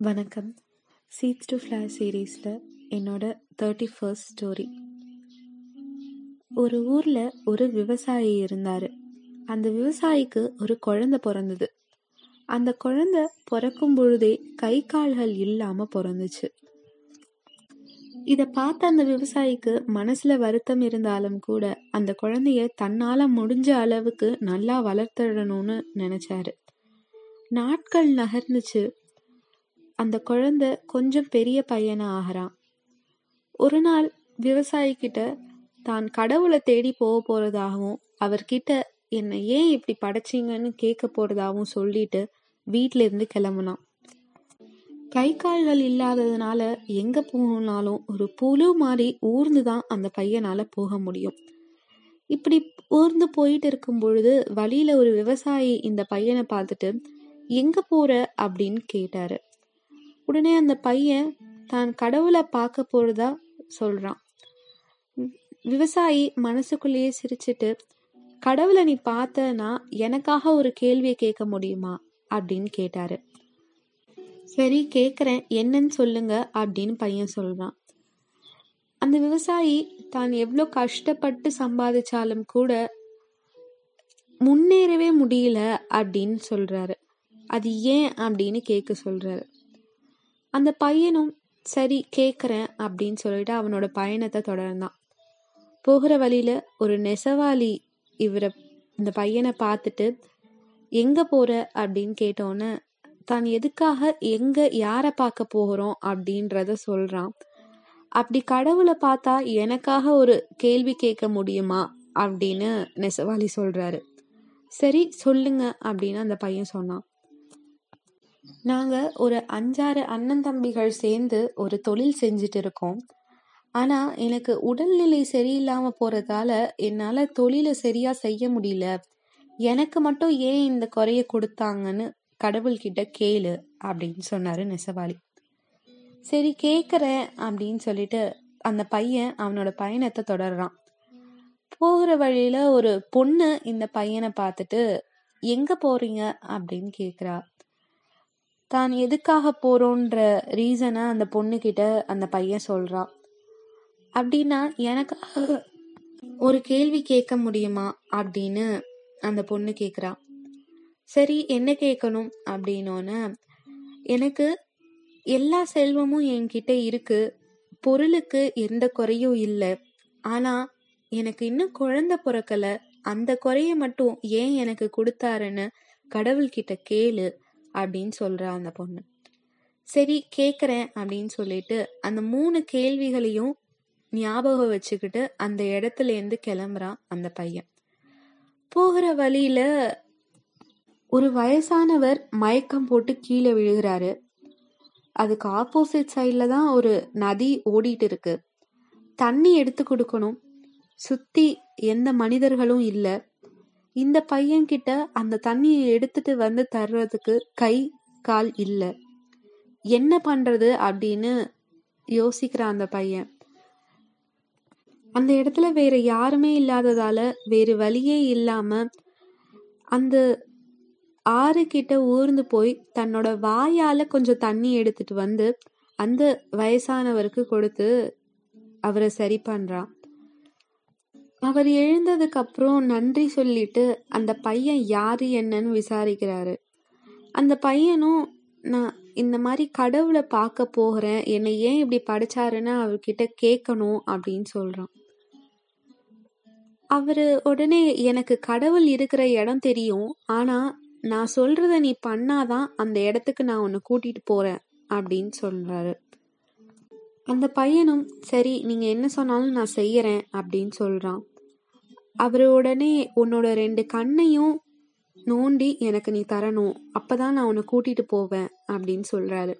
வணக்கம். Seeds to flash சீரீஸில் என்னோட தேர்ட்டி ஃபர்ஸ்ட் ஸ்டோரி ஒரு ஊரில் ஒரு விவசாயி இருந்தார். அந்த விவசாயிக்கு ஒரு குழந்தை பிறந்தது. அந்த குழந்தை பிறக்கும் பொழுதே கை கால்கள் இல்லாமல் பிறந்துச்சு. இதை பார்த்த அந்த விவசாயிக்கு மனசில் வருத்தம் இருந்தாலும் கூட அந்த குழந்தைய தன்னால் முடிஞ்ச அளவுக்கு நல்லா வளர்த்திடணும்னு நினச்சாரு. நாட்கள் நகர்ந்துச்சு. அந்த குழந்தை கொஞ்சம் பெரிய பையனாக ஆகிறான். ஒரு நாள் விவசாயிக்கிட்ட தான் கடவுளை தேடி போக போறதாகவும் அவர்கிட்ட என்னை ஏன் இப்படி படைச்சீங்கன்னு கேட்க போறதாகவும் சொல்லிட்டு வீட்ல இருந்து கிளம்புனான். கை கால்கள் இல்லாததுனால எங்க போகணும்னாலும் ஒரு புழு மாதிரி ஊர்ந்து தான் அந்த பையனால போக முடியும். இப்படி ஊர்ந்து போயிட்டு இருக்கும் பொழுது வழியில ஒரு விவசாயி இந்த பையனை பார்த்துட்டு எங்க போற? அப்படின்னு கேட்டாரு. உடனே அந்த பையன் தான் கடவுளை பார்க்க போறதா சொல்றான். விவசாயி மனசுக்குள்ளேயே சிரிச்சிட்டு கடவுளை நீ பார்த்தனா எனக்காக ஒரு கேள்வியை கேட்க முடியுமா? அப்படின்னு கேட்டாரு. சரி கேட்குறேன் என்னன்னு சொல்லுங்க அப்படின்னு பையன் சொல்றான். அந்த விவசாயி தான் எவ்வளோ கஷ்டப்பட்டு சம்பாதிச்சாலும் கூட முன்னேறவே முடியல அப்படின்னு சொல்றாரு. அது ஏன்? அப்படின்னு கேட்க சொல்றாரு. அந்த பையனும் சரி கேட்குறேன் அப்படின்னு சொல்லிட்டு அவனோட பயணத்தை தொடர்ந்தான். போகிற வழியில் ஒரு நெசவாளி இவரை இந்த பையனை பார்த்துட்டு எங்கே போகிற அப்படின்னு கேட்டோன்னே தான் எதுக்காக எங்கே யாரை பார்க்க போகிறோம் அப்படின்றத சொல்கிறான் அப்படி கடவுளை பார்த்தா எனக்காக ஒரு கேள்வி கேட்க முடியுமா? அப்படின்னு நெசவாளி சொல்கிறாரு சரி சொல்லுங்க அப்படின்னு அந்த பையன் சொன்னான். நாங்க ஒரு அஞ்சாறு அண்ணன் தம்பிகள் சேர்ந்து ஒரு தொழில் செஞ்சுட்டு இருக்கோம். ஆனா எனக்கு உடல்நிலை சரியில்லாம போறதால என்னால தொழிலை சரியா செய்ய முடியல. எனக்கு மட்டும் ஏன் இந்த குறைய கொடுத்தாங்கன்னு கடவுள்கிட்ட கேளு அப்படின்னு சொன்னாரு நெசவாளி. சரி கேட்குறேன் அப்படின்னு சொல்லிட்டு அந்த பையன் அவனோட பயணத்தை தொடர்றான். போகிற வழியில ஒரு பொண்ணு இந்த பையனை பார்த்துட்டு எங்க போறீங்க? அப்படின்னு கேக்குறா. தான் எதுக்காக போறோன்ற ரீசனை அந்த பொண்ணு கிட்ட அந்த பையன் சொல்றான் அப்படின்னா எனக்காக ஒரு கேள்வி கேட்க முடியுமா அப்படின்னு அந்த பொண்ணு கேக்குறா. சரி என்ன கேட்கணும் அப்படின்னோன்னு எனக்கு எல்லா செல்வமும் என்கிட்ட இருக்கு பொருளுக்கு எந்த குறையும் இல்லை ஆனா எனக்கு இன்னும் குழந்தை பிறக்கல அந்த குறைய மட்டும் ஏன் எனக்கு கொடுத்தாருன்னு கடவுள்கிட்ட கேளு அப்படின்னு சொல்றா அந்த பொண்ணு. சரி கேட்குறேன் அப்படின்னு சொல்லிட்டு அந்த மூணு கேள்விகளையும் ஞாபகம் வச்சுக்கிட்டு அந்த இடத்துலேருந்து கிளம்புறான் அந்த பையன். போகிற வழியில் ஒரு வயசானவர் மயக்கம் போட்டு கீழே விழுகிறாரு. அதுக்கு ஆப்போசிட் சைடில் தான் ஒரு நதி ஓடிட்டு இருக்கு. தண்ணி எடுத்து கொடுக்கணும். சுற்றி எந்த மனிதர்களும் இல்லை. இந்த பையன்கிட்ட அந்த தண்ணியை எடுத்துட்டு வந்து தர்றதுக்கு கை கால் இல்லை. என்ன பண்றது அப்படின்னு யோசிக்கிறான் அந்த பையன். அந்த இடத்துல வேற யாருமே இல்லாததால வேறு வழியே இல்லாம அந்த ஆறு கிட்ட ஊர்ந்து போய் தன்னோட வாயால கொஞ்சம் தண்ணி எடுத்துட்டு வந்து அந்த வயசானவருக்கு கொடுத்து அவரை சரி பண்றான் அவர் எழுந்ததுக்கு அப்புறம் நன்றி சொல்லிட்டு அந்த பையன் யாரு என்னன்னு விசாரிக்கிறாரு. அந்த பையனும் நான் இந்த மாதிரி கடவுளை பார்க்க போகிறேன். என்னை ஏன் இப்படி படிச்சாருன்னு அவர்கிட்ட கேட்கணும் அப்படின்னு சொல்றான். அவரு உடனே எனக்கு கடவுள் இருக்கிற இடம் தெரியும். ஆனா நான் சொல்றத நீ பண்ணாதான் அந்த இடத்துக்கு நான் உன்னை கூட்டிட்டு போறேன் அப்படின்னு சொல்றாரு. அந்த பையனும் சரி நீங்க என்ன சொன்னாலும் நான் செய்யறேன் அப்படின்னு சொல்றான். அவரு உடனே உன்னோட ரெண்டு கண்ணையும் நோண்டி எனக்கு நீ தரணும். அப்பதான் நான் உன்னை கூட்டிட்டு போவேன் அப்படின்னு சொல்றாரு.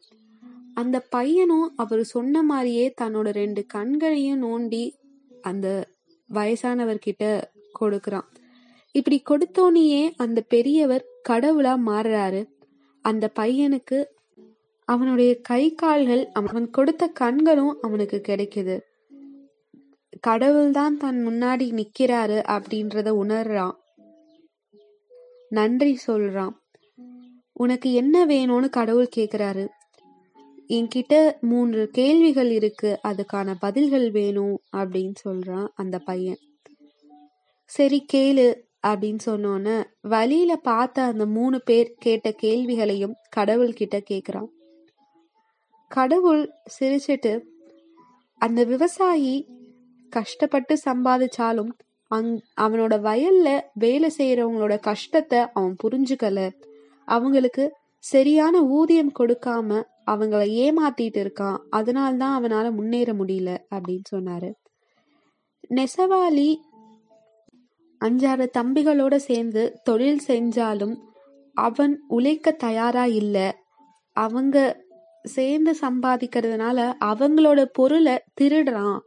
அந்த பையனும் அவர் சொன்ன மாதிரியே தன்னோட ரெண்டு கண்களையும் நோண்டி அந்த வயசானவர்கிட்ட கொடுக்குறான். இப்படி கொடுத்தோனையே அந்த பெரியவர் கடவுளா மாறுறாரு. அந்த பையனுக்கு அவனுடைய கை கால்கள் அவன் கொடுத்த கண்களும் அவனுக்கு கிடைக்குது. கடவுள் தான் தன் முன்னாடி நிக்கிறாரு அப்படின்றத உணர்றான். நன்றி சொல்றான். உனக்கு என்ன வேணும்னு கடவுள் கேக்குறாரு. என்கிட்ட மூன்று கேள்விகள் இருக்கு அதுக்கான பதில்கள் வேணும் அப்படின்னு சொல்றான் அந்த பையன். சரி கேளு அப்படின்னு சொன்னோன்ன வழியில பார்த்த அந்த மூணு பேர் கேட்ட கேள்விகளையும் கடவுள் கிட்ட கேக்குறான். கடவுள் சிரிச்சிட்டு அந்த விவசாயி கஷ்டப்பட்டு சம்பாதிச்சாலும் அங் அவனோட வயல்ல வேலை செய்யறவங்களோட கஷ்டத்தை அவன் புரிஞ்சுக்கல. அவங்களுக்கு சரியான ஊதியம் கொடுக்காம அவங்கள ஏமாத்திட்டு இருக்கான். அதனால்தான் அவனால முன்னேற முடியல அப்படின்னு சொன்னாரு. நெசவாளி அஞ்சாறு தம்பிகளோட சேர்ந்து தொழில் செஞ்சாலும் அவன் உழைக்க தயாரா இல்ல. அவங்க சேர்ந்து சம்பாதிக்கிறதுனால அவங்களோட பொருளை திருடுறான்.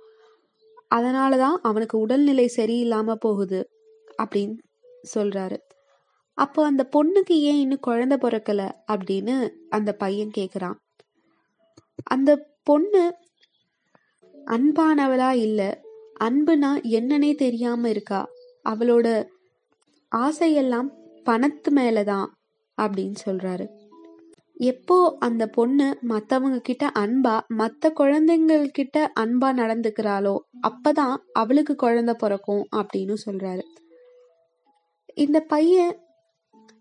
அதனாலதான் அவனுக்கு உடல்நிலை சரியில்லாம போகுது அப்படின்னு சொல்றாரு. அப்போ அந்த பொண்ணுக்கு ஏன் இன்னும் குழந்தை பிறக்கல அப்படின்னு அந்த பையன் கேக்குறான். அந்த பொண்ணு அன்பானவளா இல்ல அன்புனா என்னன்னே தெரியாம இருக்கா அவளோட ஆசையெல்லாம் பணத்து மேலதான் அப்படின்னு சொல்றாரு. எப்போ அந்த பொண்ணு மத்தவங்க கிட்ட அன்பா மத்த குழந்தைங்கள் கிட்ட அன்பா நடந்துக்கிறாளோ அப்பதான் அவளுக்கு குழந்தை பிறக்கும் அப்படின்னு சொல்றாரு. இந்த பையன்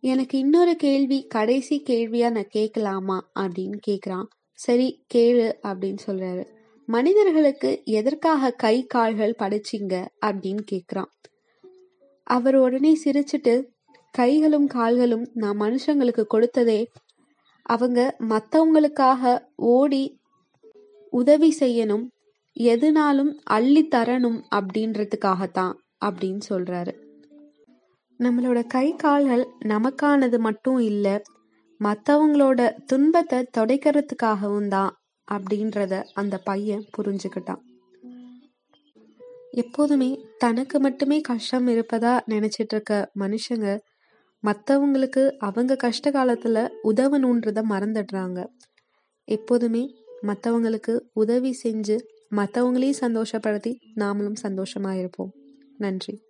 எனக்கு இன்னொரு கேள்வி கடைசி கேள்வியா நான் கேட்கலாமா அப்படின்னு கேக்குறான். சரி கேளு அப்படின்னு சொல்றாரு. மனிதர்களுக்கு எதற்காக கை கால்கள் படைச்சிங்க அப்படின்னு கேக்குறான். அவர் உடனே சிரிச்சிட்டு கைகளும் கால்களும் நான் மனுஷங்களுக்கு கொடுத்ததே அவங்க மத்தவங்களுக்காக ஓடி உதவி செய்யணும் எதுனாலும் அள்ளி தரணும் அப்படின்றதுக்காகத்தான் அப்படின்னு சொல்றாரு. நம்மளோட கை கால்கள் நமக்கானது மட்டும் இல்ல மத்தவங்களோட துன்பத்தை தொடைக்கிறதுக்காகவும் தான் அப்படின்றத அந்த பையன் புரிஞ்சுக்கிட்டான். எப்போதுமே தனக்கு மட்டுமே கஷ்டம் இருப்பதா நினைச்சிட்டு இருக்க மனுஷங்க மற்றவங்களுக்கு அவங்க கஷ்ட காலத்தில் உதவணுன்றத மறந்துடுறாங்க. எப்போதுமே மற்றவங்களுக்கு உதவி செஞ்சு மற்றவங்களையும் சந்தோஷப்படுத்தி நாமளும் சந்தோஷமாக இருப்போம். நன்றி.